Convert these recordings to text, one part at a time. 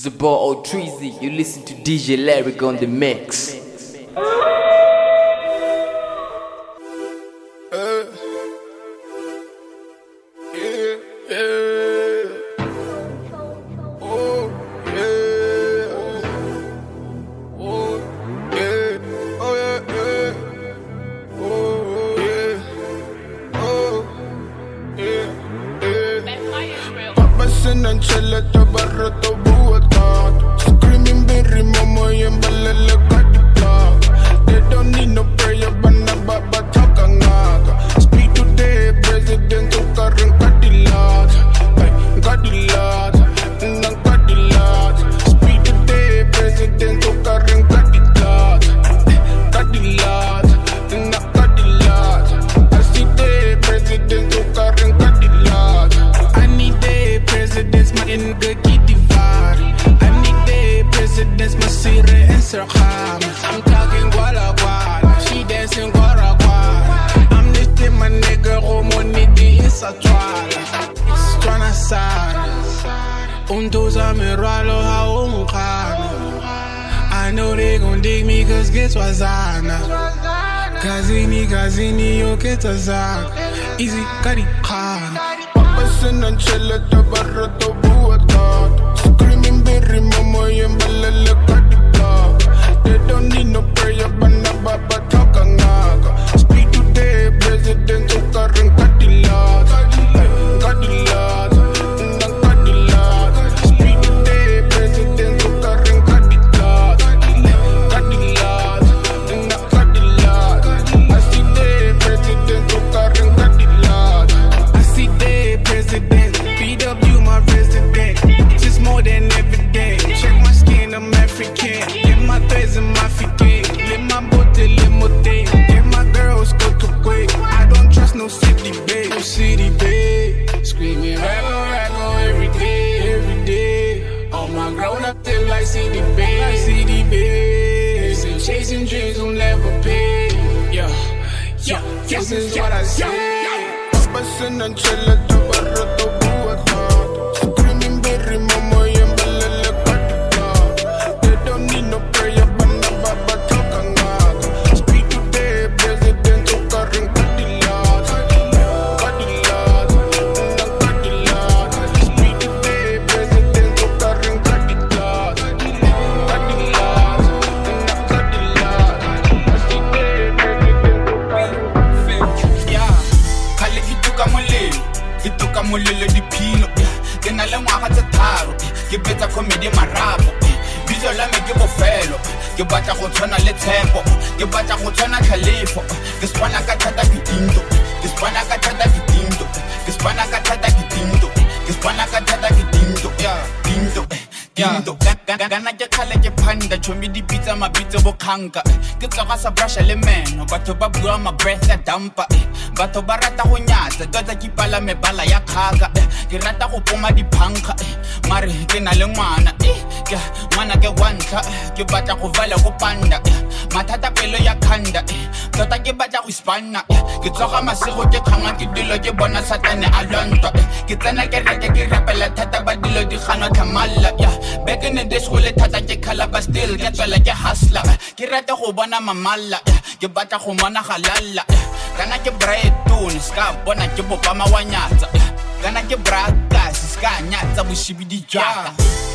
Zabor Treasy, you listen to DJ Lyric on the mix. Kazini, kazini, yo get zaka Easy, kari khan Papasin ang chela tabarra to buwatat Screaming berry mama yung balala African. Get my threads in my feet Let my bote, let my thing Get my girls go to quick I don't trust no city babe. No city babe. Screaming raggo, raggo every day, every day. All my grown up till like CD babe. Like CD babe. Say chasing dreams will never pay. Yeah, yeah, this is what I say Papasin ang chela tabarra bokganka eh. ke tloga sa brusha le meno batho ba bua ma breath ya dampa eh. Batho ba rata go nyatsa tota ke ipala mebala ya kgaka eh. ke rata go poma diphankga eh. mare ke na le ngwana eh. ke ngwana ke batla go go panda mathata pelo ya khanda tota ke batla go ispana eh. ke tloga masego ke ke dilo ke bona satane a ke tsena ke rapela thata ba dilo di tlhamalla thata ke still ke tswela ke ke rata go bona mamala eh. ke batla go kana ke braetone ka bona ke bopama wa nyatsa eh. kana ke brakase se ka nyatsa boshibidi jaka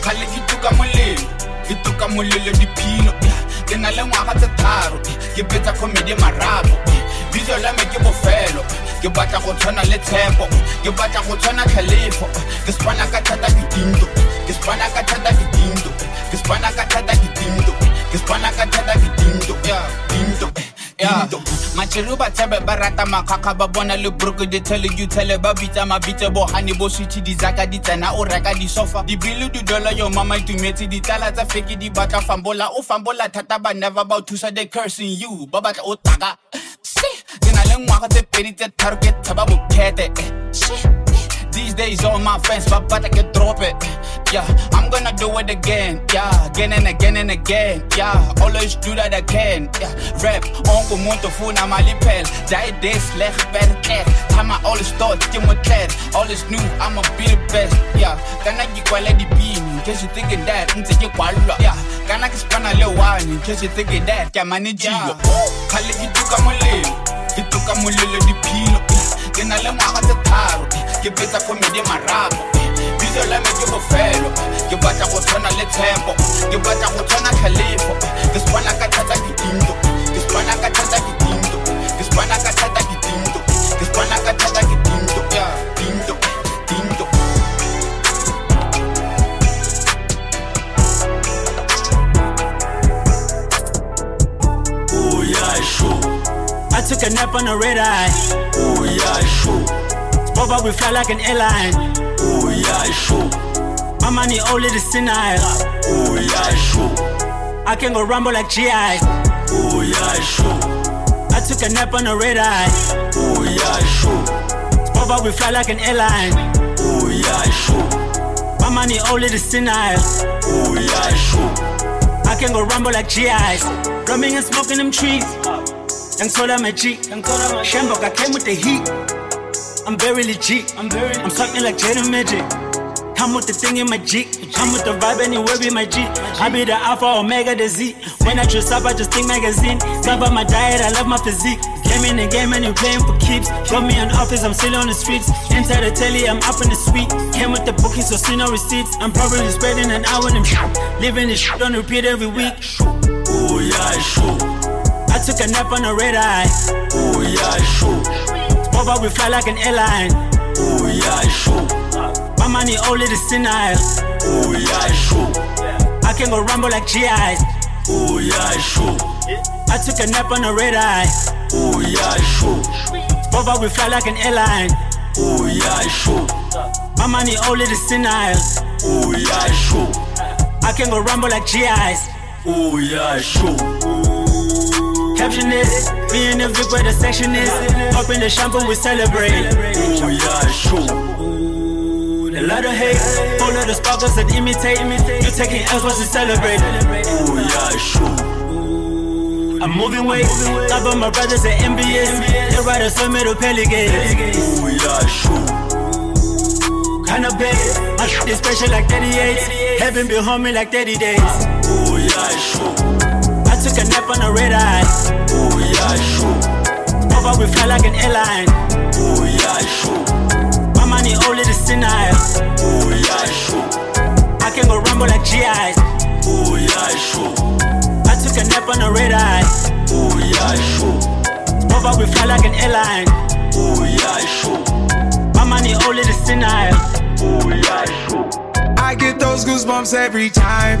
kgale ke tuka molelo ke tuka molelo diphino eh. ke na le ngwaga tse tharo eh. ke betsa comedy marapo eh. bitso la me ke bofelo ke batla go tshwana le tshepo ke batla go tshwana tlhalefo ke spana ka thata ditinto ke spana ka thata ditinto ke spana ka thata ditinto ke spana ka thata ke tinto yeah, tinto eh, tinto matšhero ba tshebe ba rata makgakga ba bona le broko di tele you tele ba bitsa mabitse bogane bo. Switšhe di zaka di tsena o reka disofa dibile di dola yo mama itumetse ditsala tsa feke di batla fambola o fambola thata ba never ba o thusa the cursing you. Ba batla o taka. Ke na le ngwaga tse pedi tse tharo ke tshaba bokete eh. Se, These days all my but but I can drop it. Yeah, I'm gonna do it again. Yeah, again and again and again. Yeah, always do that again. Yeah, rap, onko muntu funa mali phela. Die this leg per ket. Time I always thought you were clear. Always knew I'ma be the best. Yeah, kana gikwala di pin. In case you thinking that, nse ke kwalwa. Yeah, kana ke spana le one. In case you thinking that, ke manage you. Khale ke tuka molelo. Ke tuka molelo di philo. Ke na le ngwaga tse tharo. Ke betsa comedy marapo. Bitso la me ke bofelo. Ke batla go tshwana le tempo. Ke batla go tshwana Khalifa. Ke spana ka thata ke tinto. Ke spana ka thata ke tinto. Ke spana ka thata ke tinto. Ke spana ka thata ke tinto. Yeah, tinto. Tinto. Oh yeah, sure. I took a nap on a red eye. Oh yeah, sure. Spoke up, we fly like an airline. Oh yeah. My money only the senile. Oh yeah, sure. I can go rumble like GI. Oh yeah, sure. I took a nap on a red eye. Oh yeah. Spoke up, we fly like an airline. Oh yeah, sure. My money only the senile. Oh yeah, sure. I can go rumble like GIs. Drumming and smoking them trees. Young Tola my G. Shambok, I came with the heat. I'm very legit. I'm very I'm something like Jada Magic. Come with the thing in my Jeep. Come with the vibe anywhere be my G. I be the Alpha Omega the Z. When I dress up, I just think magazine. Talk about my diet, I love my physique. Came in the game and you playing for keeps. Got me an office, I'm still on the streets. Inside the telly, I'm up in the suite. Came with the booking, so see no receipts. I'm probably spreading an hour in them shit. Living this shit on repeat every week. Oh yeah, sure. I took a nap on a red eye. Oh yeah. Spoke up, we fly like an airline. Oh yeah, sure. My money only the senile. Oh yeah, sure. I can go rumble like GIs. Oh yeah, sure. I took a nap on a red eye. Oh yeah, sure. Spoke up, we fly like an airline. Oh yeah, sure. My money only the senile. Oh yeah, sure. I can go rumble like GIs. Oh yeah, sure. Caption is, me and the Vic where the section is. Up in the shampoo, we celebrate. Oh yeah, sure. A lot of hate, lot of sparkles that imitate. You taking L's was to celebrate. Oh yeah, sure. I'm moving weight, top of my brothers at envious. They ride a swim middle pelicans. Oh yeah, sure. Kinda big, my shit is special like 38. Heaven be home me like 30 days. Oh yeah, sure. I took a nap on a red eye. Oh yeah, sure. Over we fly like an airline. Oh yeah, sure. My money only the senile. Oh yeah, sure. I can go rumble like GIs. Oh yeah, sure. I took a nap on a red eye. Oh yeah, sure. Over we fly like an airline. Oh yeah, sure. My money only the senile. Oh yeah, sure. I get those goosebumps every time.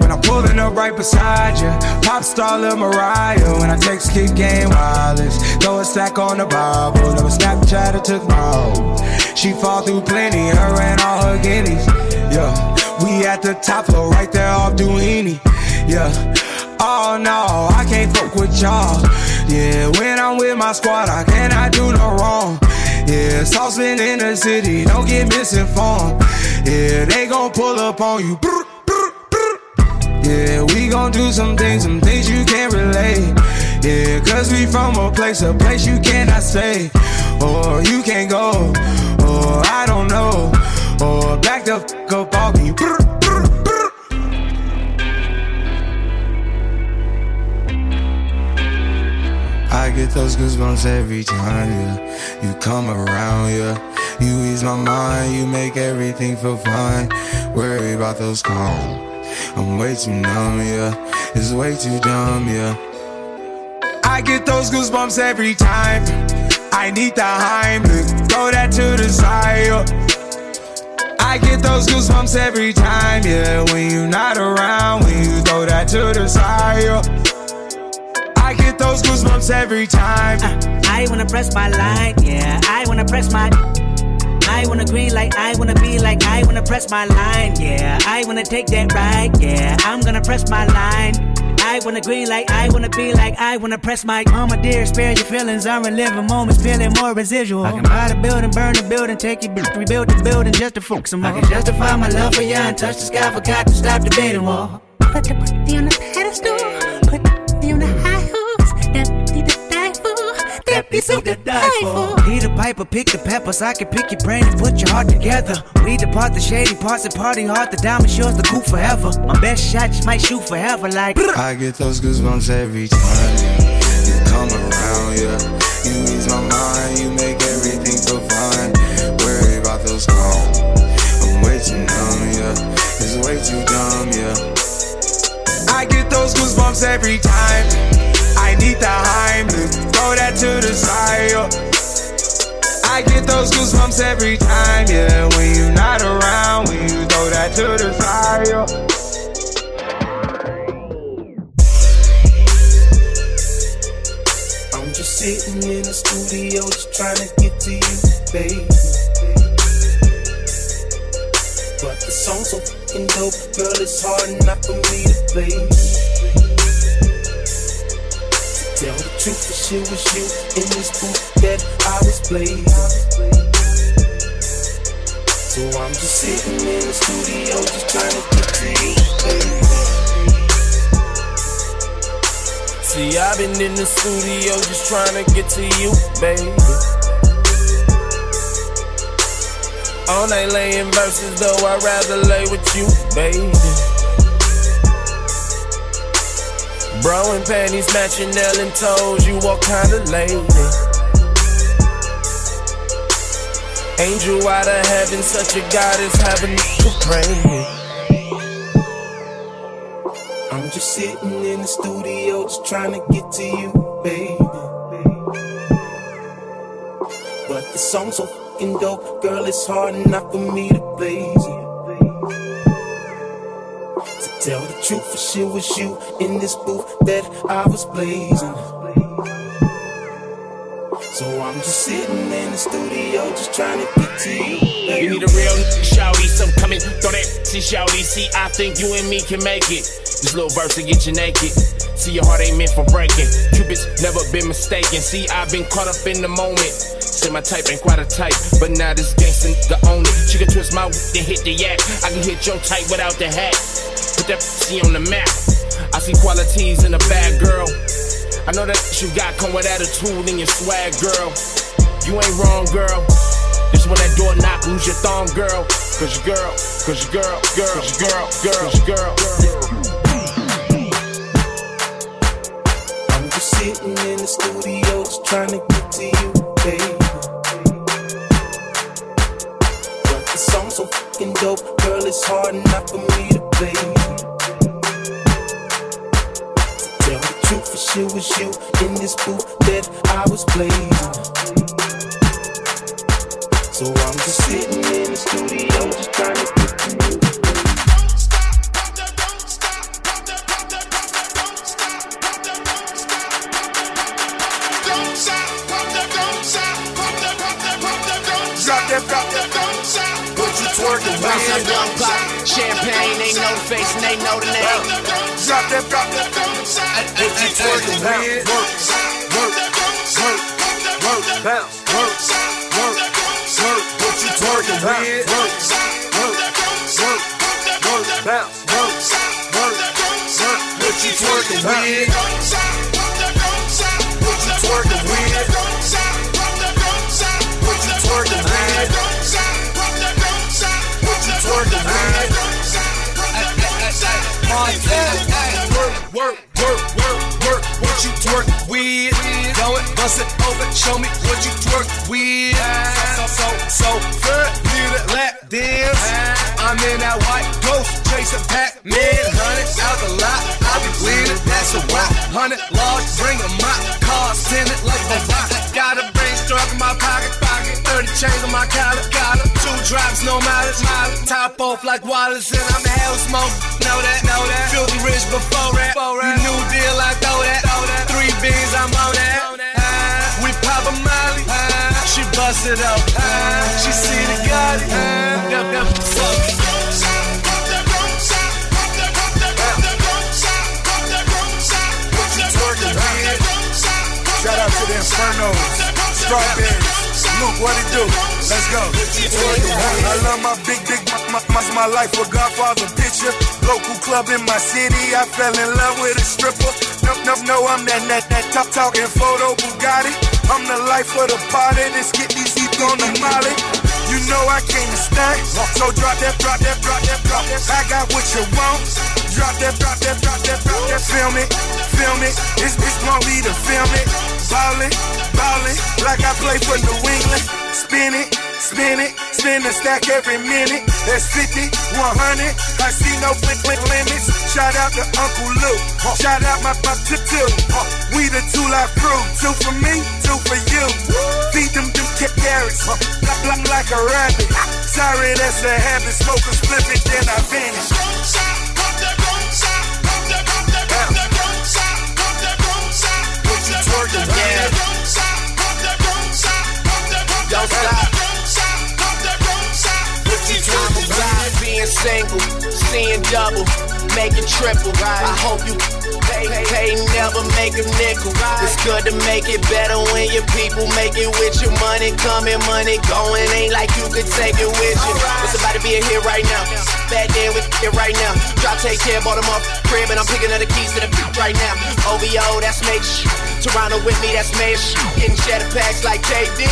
When I'm pulling up right beside you, pop star Lil Mariah. When I text kick game wireless, throw a stack on the Bible. Never Snapchat or took my. She fall through plenty, her and all her guineas. Yeah, we at the top floor, right there off Duini. Yeah. Oh no, I can't fuck with y'all. Yeah, when I'm with my squad, I cannot do no wrong. Yeah, saucepan in the city, don't get misinformed. Yeah, they gon' pull up on you. Brr. Yeah, we gon' do some things, some things you can't relate. Yeah, cause we from a place, a place you cannot stay. Or you can't go, or I don't know. Or back the fuck up off me. Brr. I get those goosebumps every time, yeah. You come around, yeah. You ease my mind, you make everything feel fine. Worry about those calls. I'm way too numb, yeah. It's way too dumb, yeah. I get those goosebumps every time. I need the Heimlich, throw that to the side. I get those goosebumps every time, yeah. When you're not around, when you throw that to the side. I get those goosebumps every time. Uh, I wanna press my line, yeah. I wanna press my. I wanna green like I wanna be like I wanna press my line, yeah. I wanna take that ride, yeah. I'm gonna press my line. I wanna green like I wanna be like I wanna press my mama dear, spare your feelings. I'm reliving moments, feeling more residual. I can buy the building, burn the building, take it, rebuild the building just to focus some more. I can justify my love for you and touch the sky, forgot to stop debating war. Put the booty on the pedestal, for, that be so to die for. He the piper, pick the peppers. I can pick your brain and put your heart together. We depart the shady parts and party hard. The diamond shows the coup forever. My best shot just might shoot forever. Like I get those goosebumps every time you come around, yeah. You ease my mind, you make everything so fine. Worry about those calls. I'm way too numb, yeah. It's way too dumb, yeah. I get those goosebumps every time. I get those goosebumps every time, yeah. When you're not around, when you throw that to the fire. I'm just sitting in the studio, just trying to get to you, baby. But the song's so fucking dope, girl, it's hard enough for me to play. Tell the shit was you in this booth that I was playing. So I'm just sitting in the studio, just trying to get to. See, I've been in the studio just trying to get to you, baby. All night laying verses, though I'd rather lay with you, baby. Bro and panties matching nail and toes, you all kinda lady. Angel out of heaven, such a goddess, having to pray. I'm just sitting in the studio, just trying to get to you, baby. But the song's so fucking dope, girl, it's hard enough for me to blaze it. To tell the truth, for sure was you in this booth that I was blazing. So I'm just sitting in the studio, just trying to get to you. Baby. You need a real shouty, some coming, throw that see shouty. See, I think you and me can make it. This little verse to get you naked. See, your heart ain't meant for breaking. Cupid's never been mistaken. See, I've been caught up in the moment. Say my type ain't quite a type, but now this gangsta own it. She can twist my and hit the yak. I can hit your type without the hat. Put that pussy on the map. I see qualities in a bad girl. I know that you got come with attitude and your swag, girl. You ain't wrong, girl. This when that door knock, lose your thumb, girl. Cause your girl, cause your girl, girl, cause your girl, girl, cause your girl, girl. I'm just sitting in the studio, just trying to get to you, baby. But the song's so fucking dope, girl, it's hard enough for me. To Blazing. So I'm just sitting in the studio, just trying to get to you. Drop that, drop that, you twerking with? young pop. Champagne, know the face and they know the name. Drop that, drop that, What you twerking with? Work, work, work, work, bounce, work, work, work. What you twerking with? Work, work, work, work, bounce, work, work, work. What you twerking with? Bust it open, show me what you twerk with. So, so, so, good, need a lap dance. I'm in that white ghost, chasing Pac-Man. Hundred out the lot, I be bleeding, that's a wop. Hundred large, bring a mop, car send it like a rock. Got a brain struck in my pocket, pocket. 30 chains on my collar, collar. Two drops, no mileage, mileage. Top off like Wallace, and I'm a hell smoke. Know that, know that. Filthy rich before that. New deal, I throw that. Three beans, I'm on that. Bust it. Ah, she see the. Ah, yup, yup, fuck. Shout out to the Infernos, Strawberries. Luke, what it do? Let's go. I love my big, big, my, my, my life a Godfather picture. Local club in my city, I fell in love with a stripper. No, no, no, I'm that, that, that top talking photo Bugatti. I'm the life of the party. Let's get these heat on the molly. You know I came to stay, so drop that, drop that, drop that, drop that. I got what you want. Drop that, drop that, drop that, drop that. Film it, film it. It's, it's Molly to film it. Ballin', ballin', like I play for New England. Spin it, spin it, spin a stack every minute. That's 50, 100. I see no quick, quick limits. Shout out to Uncle Luke. Shout out my, my two, two. We the 2 Live Crew. Two for me, two for you. Feed them them carrots. Black, black like a rabbit. Sorry, that's a habit. Smoke a split it, then I vanish. Twerking with? Don't stop. I'm alive being single, seeing double, making triple. I hope you pay, pay, never make a nickel. It's good to make it better when your people make it with your money coming, money going. Ain't like you could take it with you. It's about to be a hit right now. Back then with it right now. Drop take care, bought them off crib, and I'm picking up the keys to the beat right now. OVO, that's shit. Toronto with me, that's major shit. Getting cheddar packs like KD.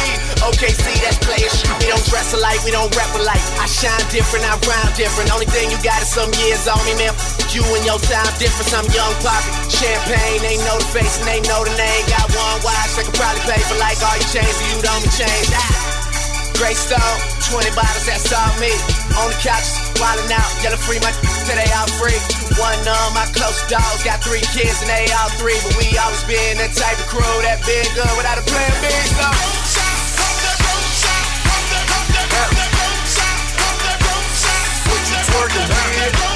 OKC, that's player. We don't dress alike, we don't rap alike. I shine different, I rhyme different. Only thing you got is some years on me, man. You and your time difference. I'm young Papi. Champagne, they know the face and they know the name. Got one watch, they could probably pay for like all your chains, so you don't be changed. Ah. Great stone, 20 bottles, that's all me. On the couch, wildin' out, yellow free, my they all free. One of my close dogs got three kids and they all three, but we always been that type of crew that been good without a plan B. So. What you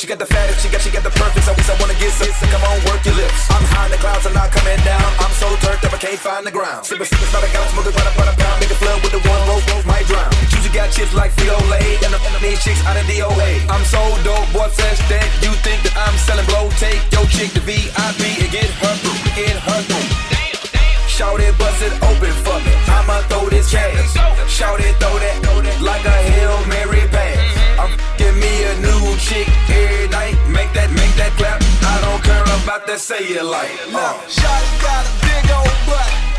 She got the fattest, she got, she got the perfect. So I wanna get some, so come on, work your lips. I'm high in the clouds and not coming down. I'm so turned up, I can't find the ground. Sipping, sipping, spot a gallon, smoking, up, run up. Make a flood with the one roll, roll, might drown. Juicy got chips like Frito Lay, and the, these chicks out of DOA. I'm so dope, boy, fresh that you think that I'm selling blow. Take your chick to VIP and get her through, get her through. Shout it, bust it open for me. I'ma throw this cash. Shout it, throw that, throw that like a chick every night. Make that, make that clap. I don't care about that say it like. Uh. Shawty got a big old butt.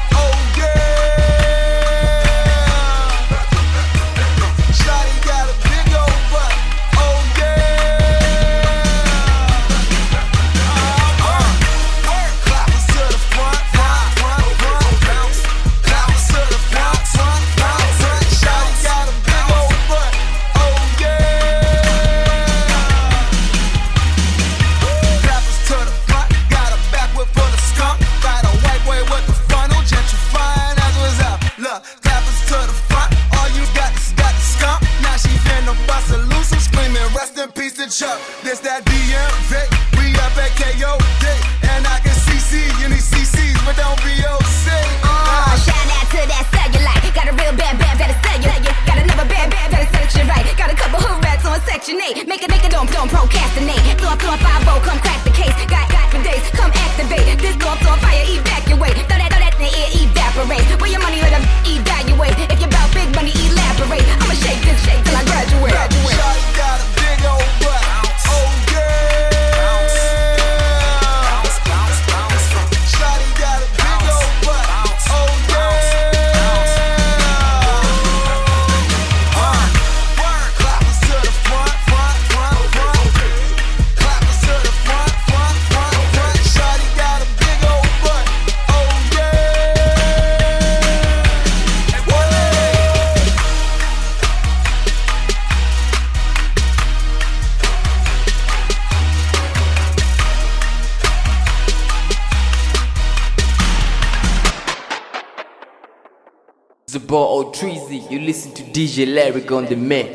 DJ Lyric on the mix.